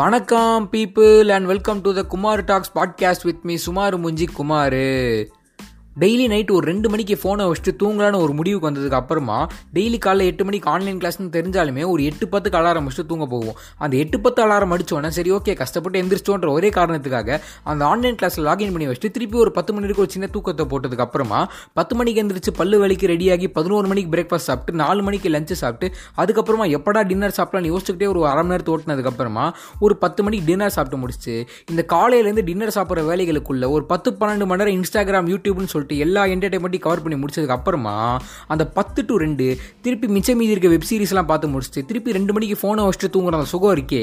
வணக்கம் people and welcome to the Kumar talks podcast with me Sumar Munji Kumar daily night ஒரு ரெண்டு மணிக்கு ஃபோனை வச்சுட்டு தூங்கலான்னு ஒரு முடிவுக்கு வந்ததுக்கு அப்புறமா டெய்லி காலைல எட்டு மணிக்கு ஆன்லைன் கிளாஸ்னு தெரிஞ்சாலுமே ஒரு எட்டு பத்துக்கு அலாரம் வச்சுட்டு தூங்க போவோம். அந்த எட்டு பத்து அலாரம் அடிச்சோன்னா சரி ஓகே கஷ்டப்பட்டு எந்திரிச்சோன்ற ஒரே காரணத்துக்காக அந்த ஆன்லைன் கிளாஸில் லாகின் பண்ணி வச்சுட்டு திருப்பி ஒரு பத்து மணிக்கு ஒரு சின்ன தூக்கத்தை போட்டதுக்கு அப்புறமா பத்து மணிக்கு எந்திரிச்சு பல்லு வலிக்கு ரெடியாகி பதினோரு மணிக்கு பிரேக்ஃபாஸ்ட் சாப்பிட்டு நாலு மணிக்கு லஞ்சு சாப்பிட்டு அதுக்கப்புறமா எப்படா டின்னர் சாப்பிடலாம்னு யோசிச்சுக்கிட்டே ஒரு அரை மணி நேரத்தை ஓட்டினதுக்கப்புறமா ஒரு பத்து மணிக்கு டின்னர் சாப்பிட்டு முடிச்சு இந்த காலையிலேருந்து டின்னர் சாப்பிட்ற வேலைகளுக்குள்ள ஒரு பத்து பன்னெண்டு மணி நேரம் இன்ஸ்டாகிராம் யூடியூப்னு சொல்லி சொல்லிட்டு எல்லா என்டர்டைன்மெண்ட்டையும் கவர் பண்ணி முடிச்சதுக்கு அப்புறமா அந்த பத்து டு ரெண்டு திருப்பி மிச்சம் மீதி இருக்க வெப் சீரிஸ்லாம் பார்த்து முடிச்சுட்டு திருப்பி ரெண்டு மணிக்கு ஃபோனை வச்சுட்டு தூங்குற அந்த சுகம் இருக்கே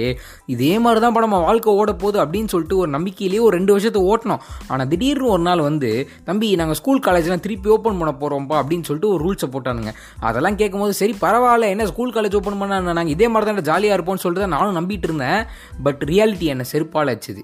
இதே மாதிரி தான் படம் வாழ்க்கை ஓட போகுது அப்படின்னு சொல்லிட்டு ஒரு நம்பிக்கையிலேயே ஒரு ரெண்டு வருஷத்தை ஓட்டணும். ஆனால் திடீர்னு ஒரு நாள் வந்து தம்பி நாங்கள் ஸ்கூல் காலேஜ்லாம் திருப்பி ஓப்பன் பண்ண போகிறோம்ப்பா அப்படின்னு சொல்லிட்டு ஒரு ரூல்ஸை போட்டானுங்க. அதெல்லாம் கேட்கும்போது சரி பரவாயில்ல என்ன ஸ்கூல் காலேஜ் ஓப்பன் பண்ண நாங்கள் இதே மாதிரி தான் ஜாலியாக இருப்போம்னு சொல்லிட்டு தான் நானும் நம்பிட்டு இருந்தேன். பட் ரியாலிட்டி என்னை செருப்பால் வச்சுது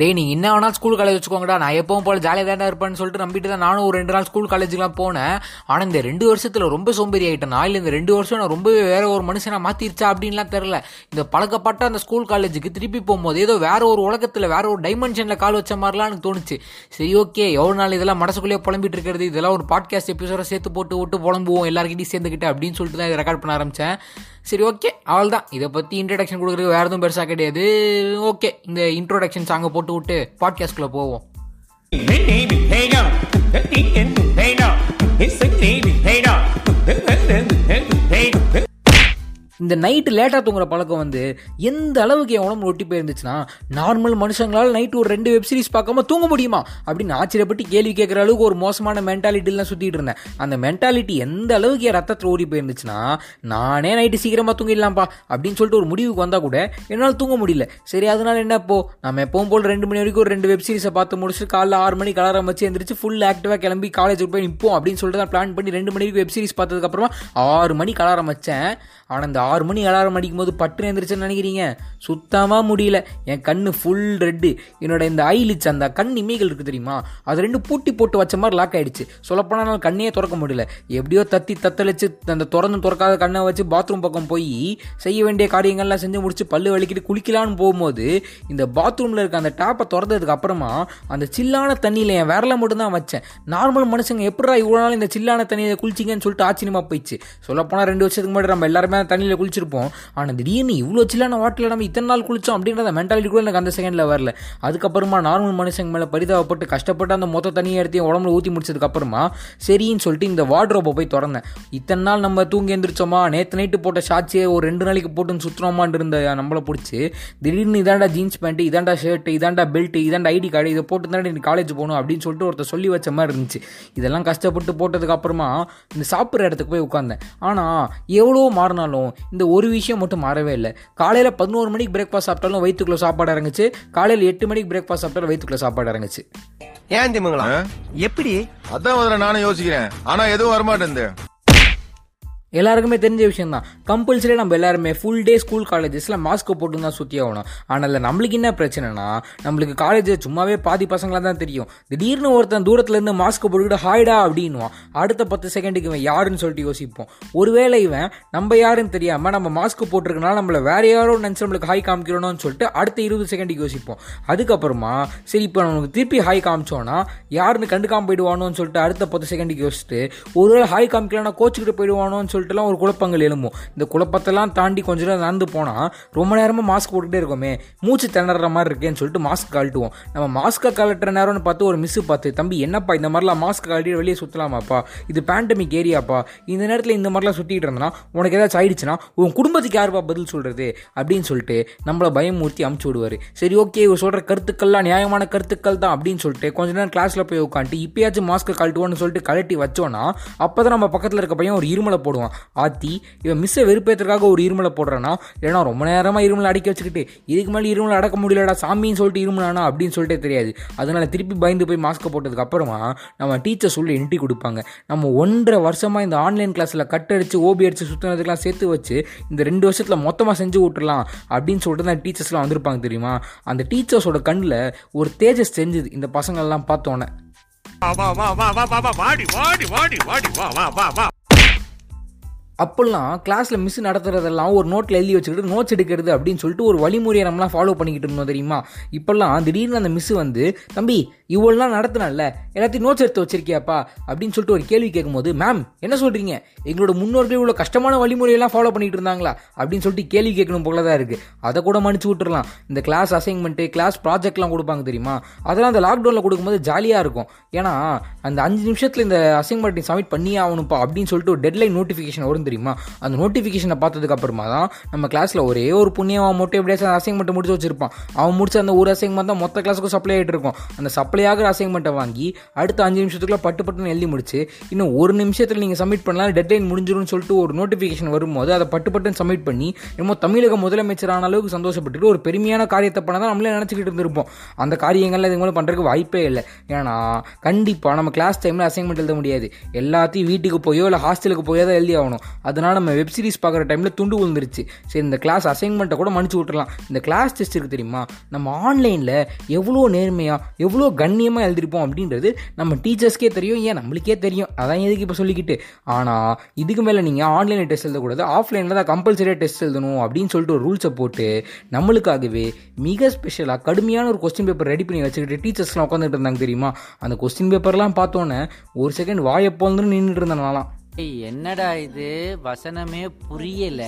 டேய் நீ என்ன வேணாலும் ஸ்கூல் காலேஜ் வச்சுக்கோங்கடா. நான் எப்பவும் போல ஜாலியாக தானே இருப்பேன்னு சொல்லிட்டு நம்பிட்டு தான் நானும் ஒரு ரெண்டு நாள் ஸ்கூல் காலேஜ்லாம் போனேன். ஆனால் இந்த ரெண்டு வருஷத்தில் ரொம்ப சோம்பேறி ஆகிட்டேன் நான் இல்லை இந்த ரெண்டு வருஷம் நான் ரொம்பவே வேற ஒரு மனுஷனை மாற்றிருச்சா அப்படின்லாம் தெரில இந்த பழக்கப்பட்ட அந்த ஸ்கூல் காலேஜுக்கு திருப்பி போகும்போது ஏதோ வேற ஒரு உலகத்தில் வேற ஒரு டைமென்ஷனில் கால் வச்ச மாதிரிலாம் எனக்கு தோணுச்சு. சரி ஓகே எவ்வளோ நாள் இதெல்லாம் மனசுக்குள்ளேயே புலம்பிட்டு இருக்கிறது? இதெல்லாம் ஒரு பாட்காஸ்ட் எபிசோட சேர்த்து போட்டு விட்டு புலம்புவோம். எல்லாருக்கிட்டையும் சேர்ந்துக்கிட்டு அப்படின்னு சொல்லிட்டு தான் இதை ரெக்கார்ட் பண்ண ஆரம்பித்தேன் சரி ஓகே அவள் தான் இதை பற்றி இன்ட்ரடக்ஷன் கொடுக்குறதுக்கு வேறு எதுவும் பெருசாக கிடையாது. ஓகே இந்த இன்ட்ரோடக்ஷன் சாங்கை போட்டு விட்டு பாட்காஸ்ட்டில் போவோம். It's a hey now. இந்த நைட்டு லேட்டாக தூங்குற பழக்கம் வந்து எந்த அளவுக்கு என் உடம்பு ஒட்டி போயிருந்துச்சுன்னா நார்மல் மனுஷங்களால் நைட்டு ஒரு ரெண்டு வெப் சீரிஸ் பார்க்காம தூங்க முடியுமா? அப்படின்னு ஆச்சரியப்பட்டு கேள்வி கேட்குற அளவுக்கு ஒரு மோசமான மென்டாலிட்டிலாம் சுற்றிட்டு இருந்தேன். அந்த மென்டாலிட்டி எந்த அளவுக்கு என் ரத்தத்தில் ஓடி போயிருந்துச்சுன்னா நானே நைட்டு சீக்கிரமாக தூங்கிடலாம்ப்பா அப்படின்னு சொல்லிட்டு ஒரு முடிவுக்கு வந்தால் கூட என்னால் தூங்க முடியல. சரி அதனால என்ன இப்போ நம்ம எப்பவும் போல் ரெண்டு மணி வரைக்கும் ஒரு ரெண்டு வெப் சீரிஸை பார்த்து முடிச்சு காலைல ஆறு மணிக்கு அலாரம் வச்சு எந்திரிச்சு ஃபுல் ஆக்டிவாக கிளம்பி காலேஜுக்கு போய் நிற்போம் அப்படின்னு சொல்லிட்டு தான் பிளான் பண்ணி ரெண்டு மணிக்கு வெப் சீரிஸ் பார்த்ததுக்கப்புறமா ஆறு மணிக்கு அலாரம் வச்சேன். ஆனால் இந்த ஆறு மணி அலாரம் அடிக்கும் போது பட்டு எழுந்திரிச்சுன்னு நினைக்கிறீங்க? சுத்தமாக முடியல. என் கண் ஃபுல் ரெட்டு என்னோட இந்த ஐலிச்சு அந்த கண் இமைகள் இருக்குது தெரியுமா? அது ரெண்டு பூட்டி போட்டு வச்ச மாதிரி லாக் ஆகிடுச்சு சொல்லப்போனால் என்னால் கண்ணையே திறக்க முடியல. எப்படியோ தத்தி தத்தளிச்சு அந்த திறந்து திறக்காத கண்ணை வச்சு பாத்ரூம் பக்கம் போய் செய்ய வேண்டிய காரியங்கள்லாம் செஞ்சு முடிச்சு பல்லு வலிக்கிட்டு குளிக்கலான்னு போகும்போது இந்த பாத்ரூமில் இருக்க அந்த டேப்பை திறந்ததுக்கு அப்புறமா அந்த சில்லான தண்ணியில் என் விரல மட்டும்தான் வச்சேன். நார்மல் மனுஷங்க எப்படா இவ்வளோ நாள் இந்த சில்லான தண்ணியில் குளிச்சிங்கன்னு சொல்லிட்டு ஆச்சரியமாக போயிடுச்சு. சொல்லப்போனால் ரெண்டு வருஷத்துக்கு முன்னாடி நம்ம எல்லாருமே தண்ணியில் குளிச்சிருப்போம். ஆனால் திடீர்னு இவ்வளோ சில்லான வாட்டில் நம்ம இத்தனை நாள் குளிச்சோம் அப்படின்றத மென்டாலிட்டி கூட எனக்கு அந்த செகண்டில் வரல. அதுக்கப்புறமா நார்மல் மனுஷங்க மேலே பரிதாபப்பட்டு கஷ்டப்பட்டு அந்த மொத்த தண்ணியை எடுத்து உடம்புல ஊற்றி முடிச்சதுக்கப்புறமா சரின்னு சொல்லிட்டு இந்த வார்ட்ரோப்பை போய் திறந்தேன். இத்தனை நாள் நம்ம தூங்கி எந்திரிச்சோமா? நேற்று நைட்டு போட்ட ஷாட்சியை ஒரு ரெண்டு நாளைக்கு போட்டுன்னு சுற்றுறோமான் இருந்த நம்மளை பிடிச்சி திடீர்னு இதாண்டா ஜீன்ஸ் பேண்ட்டு இதாண்டா ஷர்ட்டு இதாண்டா பெல்ட் இதாண்டா ஐடி கார்டு இதை போட்டு தான் நீ காலேஜ் போகணும் அப்படின்னு சொல்லிட்டு ஒருத்தர் சொல்லி வச்ச மாதிரி இருந்துச்சு. இதெல்லாம் கஷ்டப்பட்டு போட்டதுக்கப்புறமா இந்த சாப்பிட்ற இடத்துக்கு போய் உட்காந்தேன் ஆனால் எவ்வளோ மாறினாலும் இந்த ஒரு விஷயம் மட்டும் மாறவே இல்லை. காலையில் பதினோரு மணிக்கு பிரேக்ஃபாஸ்ட் சாப்பிட்டாலும் வயிற்றுக்குள்ள சாப்பாடு இறங்குச்சு. காலையில் எட்டு மணிக்கு பிரேக்ஃபாஸ்ட் சாப்பிட்டாலும் வயிற்றுக்குள்ள சாப்பாடு இறங்குச்சு. ஏன் திமுங்களா எப்படி? அதான் முதல்ல நானும் யோசிக்கிறேன். ஆனா எதுவும் வரமாட்டேன் எல்லாருக்குமே தெரிஞ்ச விஷயம் தான் கம்பல்சரி நம்ம எல்லாருமே ஃபுல் டே ஸ்கூல் காலேஜஸில் மாஸ்க்கை போட்டு தான் சுற்றி ஆகணும். ஆனால் நம்மளுக்கு என்ன பிரச்சனைனா நம்மளுக்கு காலேஜ் சும்மாவே பாதி பசங்களாக தான் தெரியும். திடீர்னு ஒருத்தன் தூரத்துலேருந்து மாஸ்க்கு போட்டுக்கிட்டு ஹாய்டா அப்படின்வான் அடுத்த பத்து செகண்டுக்கு இவன் யாருன்னு சொல்லிட்டு யோசிப்போம். ஒருவேளை இவன் நம்ம யாருன்னு தெரியாமல் நம்ம மாஸ்க் போட்டிருக்கனால நம்மளை வேற யாரோ நினச்சி நம்மளுக்கு ஹாய் காமிக்கிறோன்னு சொல்லிட்டு அடுத்த இருபது செகண்டுக்கு யோசிப்போம். அதுக்கப்புறமா சரி இப்போ நமக்கு திருப்பி ஹாய் காமிச்சோன்னா யாருன்னு கண்டுக்காம போயிடுவானோன்னு சொல்லிட்டு அடுத்த பத்து செகண்டுக்கு யோசிச்சுட்டு ஒருவேளை ஹாய் காமிக்கலன்னா கோச்சுக்கிட்டு போயிடுவானோன்னு சொல்லிட்டுலாம் ஒரு குழப்பங்கள் எழும்பும். இந்த குழப்பத்தெல்லாம் தாண்டி கொஞ்ச நேரம் நடந்து போனால் ரொம்ப நேரமாக மாஸ்க் போட்டுகிட்டே இருக்கோமே. மூச்சு திணற மாதிரி இருக்கேன்னு சொல்லிட்டு மாஸ்க் கழட்டுவோம். நம்ம மாஸ்க்கை கழட்டுற நேரம்னு பார்த்து ஒரு மிஸ்ஸு பார்த்து தம்பி என்னப்பா இந்த மாதிரிலாம் மாஸ்க் கழட்டி வெளியே சுற்றலாமாப்பா இது பேண்டமிக் ஏரியாப்பா இந்த நேரத்தில் இந்த மாதிரிலாம் சுற்றிட்டு இருந்தனா உனக்கு ஏதாச்சும் ஆயிடுச்சுன்னா உன் குடும்பத்துக்கு யாருப்பா பதில் சொல்கிறது அப்படின்னு சொல்லிட்டு நம்மளை பயமூர்த்தி அமுச்சு விடுவார். சரி ஓகே இவர் சொல்கிற கருத்துக்கள்லாம் நியாயமான கருத்துக்கள் தான். அப்படின்னு சொல்லிட்டு கொஞ்ச நேரம் கிளாஸில் போய் உட்காந்துட்டு இப்பயாச்சும் மாஸ்க்கை கழட்டுவோன்னு சொல்லிட்டு கழட்டி வச்சோன்னா அப்போ தான் நம்ம பக்கத்தில் இருக்க பையன் ஒரு இருமலை போடுவான். ஆத்தி இவன் மிஸ்ஸை வெறுப்பேற்றுக்காக ஒரு இருமலை போடுறானா? இல்லைனா ரொம்ப நேரமாக இருமலை அடிக்க வச்சுக்கிட்டு இதுக்கு மேலே இருமலை அடக்க முடியலடா சாமின்னு சொல்லிட்டு இருமலானா அப்படின்னு சொல்லிட்டே தெரியாது. அதனால திருப்பி பயந்து போய் மாஸ்க்கை போட்டதுக்கு அப்புறமா நம்ம டீச்சர் சொல்லி என்ட்ரி கொடுப்பாங்க. நம்ம ஒன்றரை வருஷமாக இந்த ஆன்லைன் கிளாஸில் கட் அடிச்சு ஓபி அடிச்சு சுற்றினதுக்கெல்லாம் சேர்த்து வச்சு இந்த ரெண்டு வருஷத்தில் மொத்தமாக செஞ்சு விட்டுலாம் அப்படின்னு சொல்லிட்டு தான் டீச்சர்ஸ்லாம் வந்திருப்பாங்க தெரியுமா? அந்த டீச்சர்ஸோட கண்ணில் ஒரு தேஜஸ் தெரிஞ்சுது இந்த பசங்கள்லாம் பார்த்தோன்னே. அப்போல்லாம் கிளாஸில் மிஸ் நடத்துறதெல்லாம் ஒரு நோட்டில் எழுதி வச்சுக்கிட்டு நோட்ஸ் எடுக்கிறது அப்படின்னு சொல்லிட்டு ஒரு வழிமுறையை நம்மளாம் ஃபாலோ பண்ணிக்கிட்டு இருந்தோம் தெரியுமா? இப்போல்லாம் திடீர்னு அந்த மிஸ் வந்து தம்பி இவ்வளோலாம் நடத்தினல்ல எல்லாத்தையும் நோட்ஸ் எடுத்து வச்சிருக்கியாப்பா? அப்படின்னு சொல்லிட்டு ஒரு கேள்வி கேட்கும்போது மேம் என்ன சொல்கிறீங்க எங்களோட முன்னோர்கள் இவ்வளோ கஷ்டமான வழிமுறையெல்லாம் ஃபாலோ பண்ணிகிட்டு இருந்தாங்களா? அப்படின்னு சொல்லிட்டு கேள்வி கேட்கணும் போல தான் இருக்குது அதை கூட மன்னிச்சு விட்டுறலாம். இந்த கிளாஸ் அசைன்மெண்ட்டு கிளாஸ் ப்ராஜெக்ட்லாம் கொடுப்பாங்க தெரியுமா? அதெல்லாம் அந்த லாக்டவுனில் கொடுக்கும்போது ஜாலியாக இருக்கும். ஏன்னா அந்த அஞ்சு நிமிஷத்தில் இந்த அசைன்மெண்ட் சப்மிட் பண்ணியே ஆகணும்ப்பா அப்படின்னு சொல்லிட்டு ஒரு டெட்லைன் நோட்டிஃபிகேஷன் வரும் தெரியுமா? அந்த நோட்டிஃபிகேஷனை பார்த்ததுக்கு அப்புறமா தான் நம்ம கிளாஸில் ஒரே ஒரு புண்ணியம் அவன் மட்டும் எப்படியாச்சும் அசைன்மெண்ட் முடிச்சு வச்சிருப்பான். அவன் முடிச்ச அந்த ஒரு அசைன்மெண்ட் தான் மொத்த கிளாஸுக்கும் சப்ளை ஆகிட்டு இருக்கும். அந்த சப்ளை ஆகிற அசைன்மெண்ட்டை வாங்கி அடுத்த அஞ்சு நிமிஷத்துக்குள்ள பட்டு பட்டுன்னு எழுதி முடிச்சு இன்னும் ஒரு நிமிஷத்தில் நீங்கள் சப்மிட் பண்ணலாம் டெட்லைன் முடிஞ்சிரும்னு சொல்லிட்டு ஒரு நோட்டிஃபிகேஷன் வரும்போது அதை பட்டு பட்டுன்னு சப்மிட் பண்ணி என்னமோ தமிழக முதலமைச்சரான அளவுக்கு சந்தோஷப்பட்டுட்டு ஒரு பெருமையான காரியத்தை பண்ண தான் நம்மளே நினச்சிக்கிட்டு இருந்திருப்போம். அந்த காரியங்கள்லாம் இது மேலே பண்ணுறதுக்கு வாய்ப்பே இல்லை. ஏன்னா கண்டிப்பாக நம்ம கிளாஸ் டைமில் அசைன்மெண்ட் எழுத முடியாது. எல்லாத்தையும் வீட்டுக்கு போயோ இல்லை ஹாஸ்டலுக்கு போயோ தான் எழுதி ஆகணும். அதனால் நம்ம வெப் சீரிஸ் பார்க்குற டைமில் துண்டு விழுந்துருச்சு. சரி இந்த கிளாஸ் அசைன்மெண்ட்டை கூட மன்னிச்சு விட்டுறலாம். இந்த கிளாஸ் டெஸ்ட் இருக்குது தெரியுமா? நம்ம ஆன்லைனில் எவ்வளோ நேர்மையாக எவ்வளோ கண்ணியமாக எழுதிருப்போம் அப்படின்றது நம்ம டீச்சர்ஸ்க்கே தெரியும் ஏன் நம்மளுக்கே தெரியும். அதான் எதுக்கு இப்போ சொல்லிக்கிட்டு? ஆனால் இதுக்கு மேலே நீங்கள் ஆன்லைனில் டெஸ்ட் எழுதக்கூடாது ஆஃப்லைனில் தான் கம்பல்சரியாக டெஸ்ட் எழுதணும் அப்படின்னு சொல்லிட்டு ஒரு ரூல்ஸை போட்டு நம்மளுக்காகவே மிக ஸ்பெஷலாக கடுமையான ஒரு கொஸ்டின் பேப்பர் ரெடி பண்ணி வச்சுக்கிட்டு டீச்சர்ஸ்லாம் உட்காந்துட்டு இருந்தாங்க தெரியுமா? அந்த கொஸ்டின் பேப்பர்லாம் பார்த்தோன்னே ஒரு செகண்ட் வாயை போந்து நின்றுட்டு இருந்தனாலாம். என்னடா இது? வசனமே புரியல.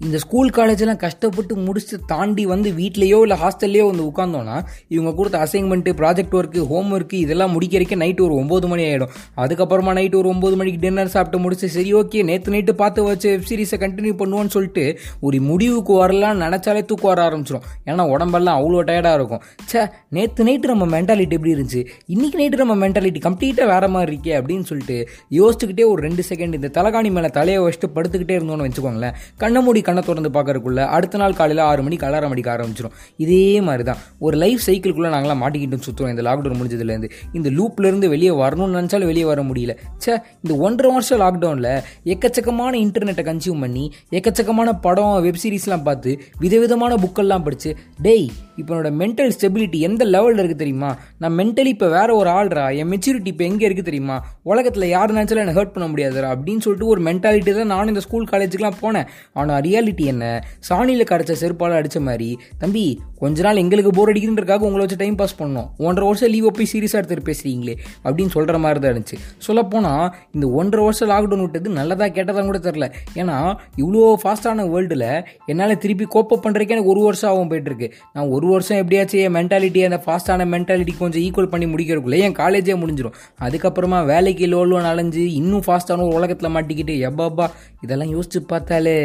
இந்த ஸ்கூல் காலேஜெல்லாம் கஷ்டப்பட்டு முடிச்சு தாண்டி வந்து வீட்லேயோ இல்லை ஹாஸ்டல்லையோ வந்து உட்காந்தோன்னா இவங்க கொடுத்த assignment project work home work இதெல்லாம் முடிக்கிறக்கே நைட்டு ஒரு ஒம்பது மணி ஆகிடும் அதுக்கப்புறமா நைட்டு ஒரு ஒம்பது மணிக்கு டின்னர் சாப்பிட்டு முடிச்சு சரி ஓகே நேற்று நைட்டு பார்த்து வச்சு வெப் சீரிஸை கண்டினியூ பண்ணுவோன்னு சொல்லிட்டு ஒரு முடிவுக்கு வரலாம்னு நினச்சாலே தூக்கு வர ஆரம்பிச்சிடும் ஏன்னா உடம்பெல்லாம் அவ்வளோ டயர்டாக இருக்கும். ச்சே நேற்று நைட்டு நம்ம மென்டாலிட்டி எப்படி இருந்துச்சு? இன்றைக்கி நைட்டு நம்ம மென்டாலிட்டி கம்ப்ளீட்டாக வேறு மாதிரி இருக்கே அப்படின்னு சொல்லிட்டு யோசிச்சுக்கிட்டே ஒரு ரெண்டு செகண்ட் இந்த தலைகாணி மேலே தலையை வச்சுட்டு படுத்துக்கிட்டே இருந்தோன்னு வச்சுக்கோங்களேன். கண்ணை மூடி கண்ணை திறந்து பார்க்கறதுக்குள்ள அடுத்த நாள் காலையில் ஆறு மணிக்கு அலாரம் அடிக்க ஆரம்பிச்சிடும் இதே மாதிரி தான் ஒரு லைஃப் சைக்கிள்குள்ளே நாங்களாம் மாட்டிக்கிட்டு சுற்றுறோம் இந்த லாக்டவுன் முடிஞ்சதுலேருந்து. இந்த லூப்லேருந்து வெளியே வரணும்னு நினச்சாலும் வெளியே வர முடியல. ச்சே இந்த ஒன்றரை வருஷம் லாக்டவுனில் எக்கச்சக்கமான இன்டர்நெட்டை கன்சியூம் பண்ணி எக்கச்சக்கமான படம் வெப்சீரிஸ்லாம் பார்த்து விதவிதமான புக்கெல்லாம் படித்து டேய் இப்போ என்னோட மென்டல் ஸ்டெபிலிட்டி எந்த லெவலில் இருக்குது தெரியுமா? நான் மென்டலி இப்போ வேற ஒரு ஆள்ரா. என் மெச்சூரிட்டி இப்போ எங்கே இருக்குது தெரியுமா? உலகத்தில் யார் நினச்சாலும் என்னை ஹர்ட் பண்ண முடியாதுரா. அப்படின்னு சொல்லிட்டு ஒரு மென்டாலிட்டி தான் நானும் இந்த ஸ்கூல் காலேஜுக்குலாம் போனேன். ஆனால் ரியாலிட்டி என்ன? சாணியில் கிடச்ச செருப்பால் அடித்த மாதிரி. தம்பி கொஞ்ச நாள் எங்களுக்கு போர் அடிக்குதுன்றக்காக உங்களை வச்சு டைம் பாஸ் பண்ணோம். ஒன்றரை வருஷம் லீவ் போய் சீரியஸாக எடுத்துகிட்டு பேசுகிறீங்களே அப்படின்னு சொல்கிற மாதிரி தான் இருந்துச்சு. சொல்லப்போனால் இந்த ஒன்றரை வருஷம் லாக்டவுன் விட்டது நல்லதாக கேட்டதாக கூட தெரில ஏன்னா இவ்வளோ ஃபாஸ்ட்டான வேர்ல்டில் என்னால் திருப்பி கோப்பப் பண்ணுறதுக்கே எனக்கு ஒரு வருஷம் ஆகும் போயிட்டுருக்கு. நான் ஒரு வருஷம் எப்படியாச்சும் என் மென்டாலிட்டி அந்த ஃபாஸ்ட்டான மென்டாலிட்டி கொஞ்சம் ஈக்குவல் பண்ணி முடிக்கிறதுக்குள்ளே என் காலேஜே முடிஞ்சிடும் அதுக்கப்புறமா வேலைக்கு லோலோ அலைஞ்சு இன்னும் ஃபாஸ்ட்டான ஒரு உலகத்தில் மாட்டிக்கிட்டு எப்பா இதெல்லாம் யோசிச்சு பார்த்தாலே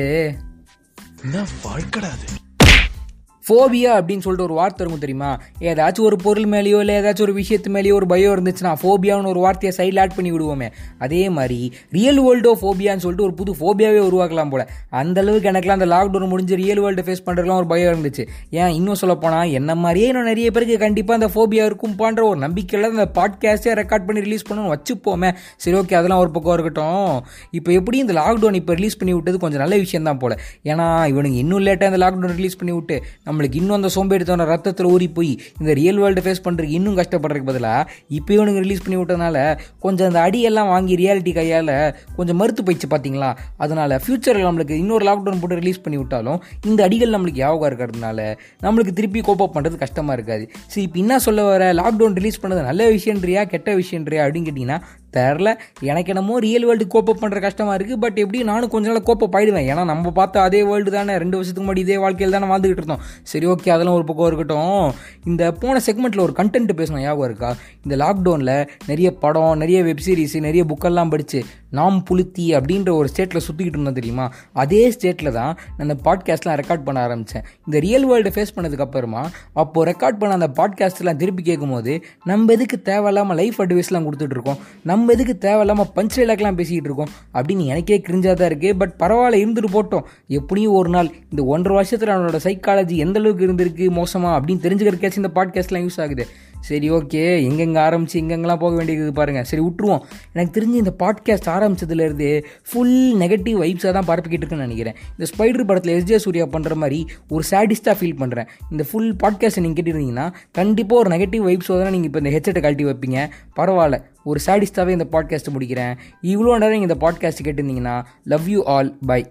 என்ன வாழ்க்கடாது ஃபோபியா அப்படின்னு சொல்லிட்டு ஒரு வார்த்தை இருக்கும் தெரியுமா? ஏதாச்சும் ஒரு பொருள் மேலேயோ இல்லை ஏதாச்சும் ஒரு விஷயத்து மேலேயோ ஒரு பயம் இருந்துச்சுன்னா ஃபோபியான்னு ஒரு வார்த்தையை சைடில் ஆட் பண்ணி விடுவோமே. அதே மாதிரி ரியல் வேர்ல்டோ ஃபோபியான்னு சொல்லிட்டு ஒரு புது ஃபோபியாவே உருவாக்கலாம் போல. அந்த அளவுக்கு எனக்குலாம் அந்த லாக்டவுன் முடிஞ்சு ரியல் வேர்ல்டு ஃபேஸ் பண்ணுறதுலாம் ஒரு பயம் இருந்துச்சு. ஏன் இன்னும் சொல்ல போனால் என்ன மாதிரியே இன்னும் நிறைய பேருக்கு கண்டிப்பாக அந்த ஃபோபியா இருக்கும்பான்ற ஒரு நம்பிக்கையில் அந்த பாட்காஸ்ட்டே ரெக்கார்ட் பண்ணி ரிலீஸ் பண்ணணும்னு வச்சுப்போமே. சரி ஓகே அதெல்லாம் ஒரு பக்கம் இருக்கட்டும். இப்போ எப்படி இந்த லாக்டவுன் இப்போ ரிலீஸ் பண்ணி விட்டது கொஞ்சம் நல்ல விஷயம் தான் போல. ஏன்னா இவனுங்க இன்னும் லேட்டாக இந்த லாக்டவுன் ரிலீஸ் பண்ணி விட்டு நம்மளுக்கு இன்னும் அந்த சோம்பேறித்தன ரத்தத்தில் ஊறி போய் இந்த ரியல் வேர்ல்டு ஃபேஸ் பண்ணுறதுக்கு இன்னும் கஷ்டப்படுறதுக்கு பதிலாக இப்போ இவனுக்கு ரிலீஸ் பண்ணி விட்டதுனால கொஞ்சம் அந்த அடியெல்லாம் வாங்கி ரியாலிட்டி கையால் கொஞ்சம் மறுத்து போயிடுச்சு பார்த்தீங்களா அதனால் ஃப்யூச்சரில் நம்மளுக்கு இன்னொரு லாக்டவுன் போட்டு ரிலீஸ் பண்ணி விட்டாலும் இந்த அடிகள் நம்மளுக்கு ஞாபகம் இருக்கிறதுனால நம்மளுக்கு திருப்பி கோப்பப் பண்ணுறது கஷ்டமாக இருக்காது. சரி இப்போ என்ன சொல்ல வர? லாக்டவுன் ரிலீஸ் பண்ணது நல்ல விஷயன்றியா கெட்ட விஷயன்றியா அப்படின்னு கேட்டிங்கன்னா தெரில. எனக்கு என்னமோ ரியல் வேர்ல்டு கோப்பப் பண்ணுற கஷ்டமாக இருக்குது பட் எப்படி நானும் கொஞ்ச நாள் கோப்பப் ஆயிடுவேன். ஏன்னா நம்ம பார்த்த அதே வேர்ல்டு தானே. ரெண்டு வருஷத்துக்கு முன்னாடி இதே வாழ்க்கையில் தானே வாழ்ந்துகிட்டு இருந்தோம். சரி ஓகே அதெல்லாம் ஒரு பக்கம் இருக்கட்டும். இந்த போன செக்மெண்ட்டில் ஒரு கண்டென்ட் பேசணும் ஞாபகம் இருக்கா? இந்த லாக்டவுனில் நிறைய படம் நிறைய வெப்சீரிஸ் நிறைய புக்கெல்லாம் படித்து நாம் புளுத்தி அப்படின்ற ஒரு ஸ்டேட்டில் சுற்றிக்கிட்டு இருந்தோம் தெரியுமா? அதே ஸ்டேட்டில் தான் நான் அந்த பாட்காஸ்ட்லாம் ரெக்கார்ட் பண்ண ஆரம்பித்தேன் இந்த ரியல் வேர்ல்டு ஃபேஸ் பண்ணதுக்கப்புறமா அப்போது ரெக்கார்ட் பண்ண அந்த பாட்காஸ்ட்லாம் திருப்பி கேட்கும்போது நம்ம எதுக்கு தேவையில்லாமல் லைஃப் அட்வைஸ்லாம் கொடுத்துட்ருக்கோம் நம்ம நம்ம எதுக்கு தேவையில்லாமல் பஞ்ச் டைலாக்லாம் பேசிக்கிட்டு இருக்கோம்? அப்படின்னு எனக்கே கிரிஞ்சாக தான் இருக்குது பட் பரவாயில்ல இருந்துட்டு போட்டோம். எப்படியும் ஒரு நாள் இந்த ஒன்றரை வருஷத்தில் அவனோட சைக்காலஜி எந்த அளவுக்கு இருந்திருக்கு மோசமாக அப்படின்னு தெரிஞ்சுக்கிறக்கேச்சு இந்த பாட்காஸ்ட்லாம் யூஸ் ஆகுது. சரி ஓகே எங்கெங்கே ஆரம்பிச்சு எங்கெங்கெல்லாம் போக வேண்டியது பாருங்கள் சரி விட்டுருவோம். எனக்கு தெரிஞ்சு இந்த பாட்காஸ்ட் ஆரம்பிச்சதுலேருந்து ஃபுல் நெகட்டிவ் வைப்ஸாக தான் பரப்பிக்கிட்டு இருக்குன்னு நினைக்கிறேன். இந்த ஸ்பைடர் படத்தில் எஸ்ஜே சூர்யா பண்ணுற மாதிரி ஒரு சாடிஸ்டாக ஃபீல் பண்ணுறேன் இந்த ஃபுல் பாட்காஸ்ட்டை நீங்கள் கேட்டிருந்தீங்கன்னா கண்டிப்பாக ஒரு நெகட்டிவ் வைப்ஸோட தான் நீங்கள் இப்போ இந்த ஹெட்செட்டை கழட்டி வைப்பீங்க. பரவாயில்ல. ஒரு சாடிஸ்டாகவே இந்த பாட்காஸ்ட்டை முடிக்கிறேன். இவ்வளோ நேரம் நீங்கள் இந்த பாட்காஸ்ட் கேட்டிருந்தீங்கன்னா லவ் யூ ஆல் பை